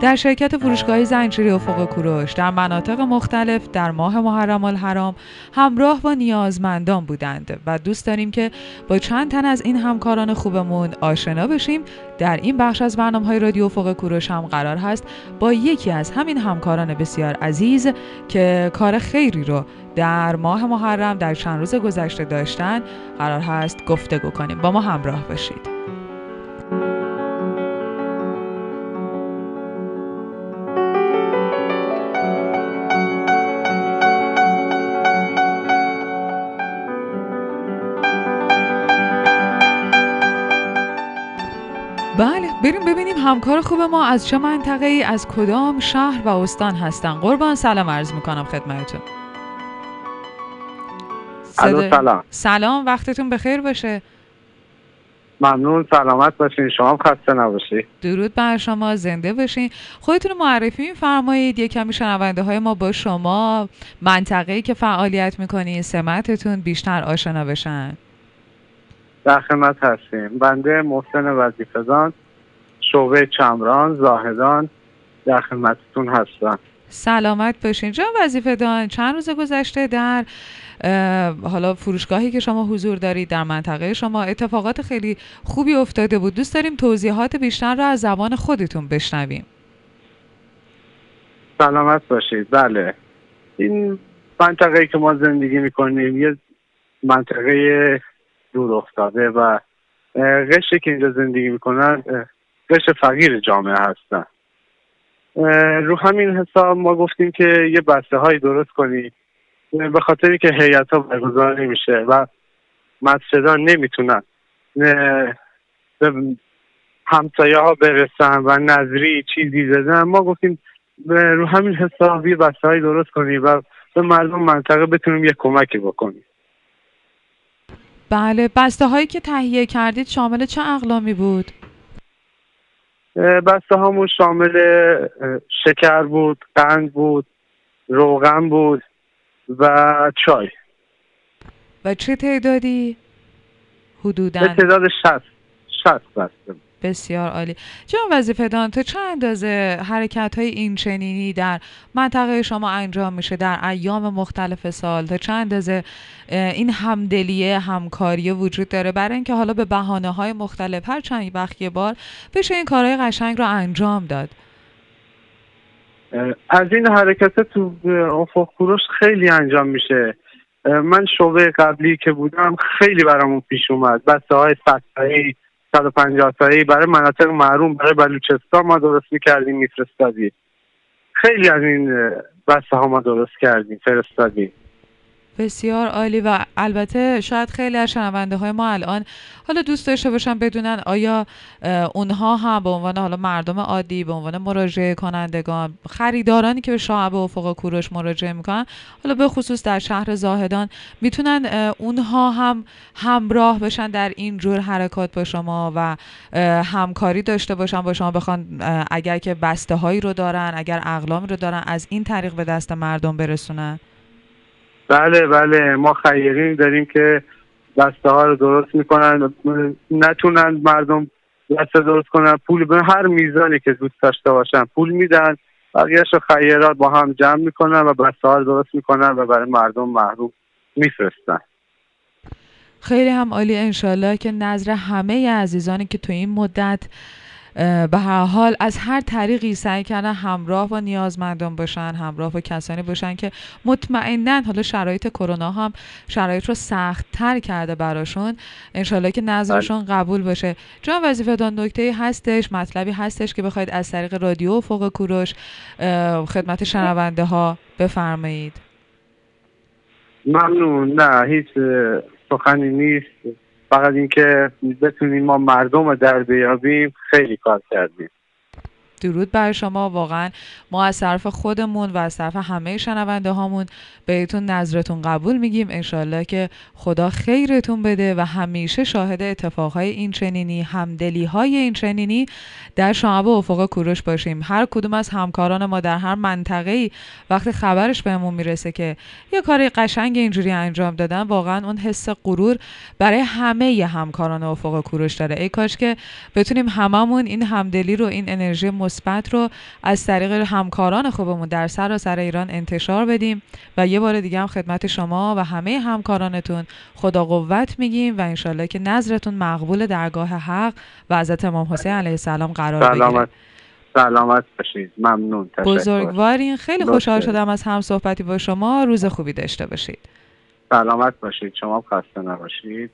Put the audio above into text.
در شرکت فروشگاهی زنجیره افق کوروش در مناطق مختلف در ماه محرم الحرام همراه با نیازمندان بودند و دوست داریم که با چند تن از این همکاران خوبمون آشنا بشیم. در این بخش از برنامه های رادیو افق کوروش هم قرار هست با یکی از همین همکاران بسیار عزیز که کار خیری رو در ماه محرم در چند روز گذشته داشتن قرار هست گفتگو کنیم. با ما همراه باشید. بله بریم ببینیم همکار خوب ما از چه منطقه ای از کدام شهر و استان هستن. قربان سلام عرض می‌کنم خدمتتون. سلام. سلام وقتتون بخیر باشه. ممنون سلامت باشین. شما خسته نباشید درود بر شما زنده باشین. خودتون معرفی میفرمایید. یه کمی شنونده های ما با شما. منطقه‌ای که فعالیت می‌کنین سمتتون بیشتر آشنا بشن. در خدمت هستیم. بنده محسن وظیفه‌دان شعبه چمران زاهدان در خدمتتون هستم. سلامت باشین. جان وظیفه دان چند روز گذشته در حالا فروشگاهی که شما حضور دارید در منطقه شما اتفاقات خیلی خوبی افتاده بود. دوست داریم توضیحات بیشتر را از زبان خودتون بشنویم. سلامت باشید. بله. این منطقه که ما زندگی می‌کنیم یه منطقه دور افتاده و قشری که اینجا زندگی می‌کنن قشر فقیر جامعه هستن. رو همین حساب ما گفتیم که یه بسته هایی درست کنیم به خاطری که هیئت ها برگزار نمیشه و مسجدان نمی‌تونن همسایه ها برسن و نظری چیزی بدن. ما گفتیم رو همین حساب یه بسته هایی درست کنیم و به مردم منطقه بتونیم یه کمکی بکنیم. بله بسته هایی که تهیه کردید شامل چه اقلامی بود؟ بسته هامون شامل شکر بود قند بود روغن بود و چای و چه تعدادی؟ حدودا تعداد شست شست بسته بسیار عالی. جان وظیفه دان تا چه اندازه حرکت های این چنینی در منطقه شما انجام میشه در ایام مختلف سال؟ تا چه اندازه این همدلیه همکاری وجود داره؟ برای اینکه حالا به بحانه های مختلف هر چند وقت یه بار بشه این کارهای قشنگ رو انجام داد. از این حرکت تو افق کوروش خیلی انجام میشه. من شعبه قبلی که بودم خیلی برامون پیش اومد. بسته های 150 تایی برای مناطق محروم برای بلوچستان ما درست می‌کردیم میفرستادیم. خیلی از این بسته ها ما درست کردیم فرستادیم. بسیار عالی و البته شاید خیلی از شنونده های ما الان حالا دوست داشته باشن بدونن آیا اونها هم به عنوان حالا مردم عادی به عنوان مراجعه کنندگان خریدارانی که به شعب افق کوروش مراجعه می‌کنن حالا به خصوص در شهر زاهدان می‌تونن اونها هم همراه بشن در این جور حرکات با شما و همکاری داشته باشن با شما بخوان اگر که بسته هایی رو دارن اگر اقلامی رو دارن از این طریق به دست مردم برسونن؟ بله بله. ما خیرین داریم که بسته ها رو درست می‌کنن. نتونن مردم بسته درست کنن. پول به هر میزانی که دوست داشته باشن پول میدن. بقیهش خیرات با هم جمع می‌کنن و بسته ها رو درست می‌کنن و برای مردم محروم میفرستن. خیلی هم عالی. انشالله که نظر همه عزیزانی که تو این مدت به هر حال از هر طریقی سعی کردن همراه با نیازمندان باشن همراه با کسانی باشن که مطمئنا حالا شرایط کرونا هم شرایط رو سخت تر کرده براشون. انشالله که نظرشون بله. قبول باشه. جان وظیفه دان نکته هستش مطلبی هستش که بخواید از طریق رادیو فوق کوروش خدمت شنونده ها بفرمایید. ممنون. نه هیچ سخنی نیست. فقط اینکه بتونیم ما مردم رو در بیابیم خیلی کار کردیم. درود بر شما. واقعا ما از طرف خودمون و از طرف همه شنونده هامون بهتون نظرتون قبول میگیم. انشالله که خدا خیرتون بده و همیشه شاهد اتفاقهای این چنینی همدلی های این چنینی در شعب و افق کوروش باشیم. هر کدوم از همکاران ما در هر منطقه ای وقتی خبرش بهمون می‌رسه که یه کار قشنگ اینجوری انجام دادن واقعا اون حس غرور برای همه همکاران افق کوروش داره. ای کاش که بتونیم هممون این همدلی رو این انرژی مثبت رو از طریق همکاران خوبمون در سراسر ایران انتشار بدیم و یه بار دیگه هم خدمت شما و همه همکارانتون خدا قوت میگیم و انشالله که نظرتون مقبول درگاه حق و حضرت امام حسین علیه السلام قرار بگیره. سلامت باشید. ممنون. بزرگوارین. خیلی خوشحال شدم از هم صحبتی با شما. روز خوبی داشته باشید. سلامت باشید. شما خسته نباشید.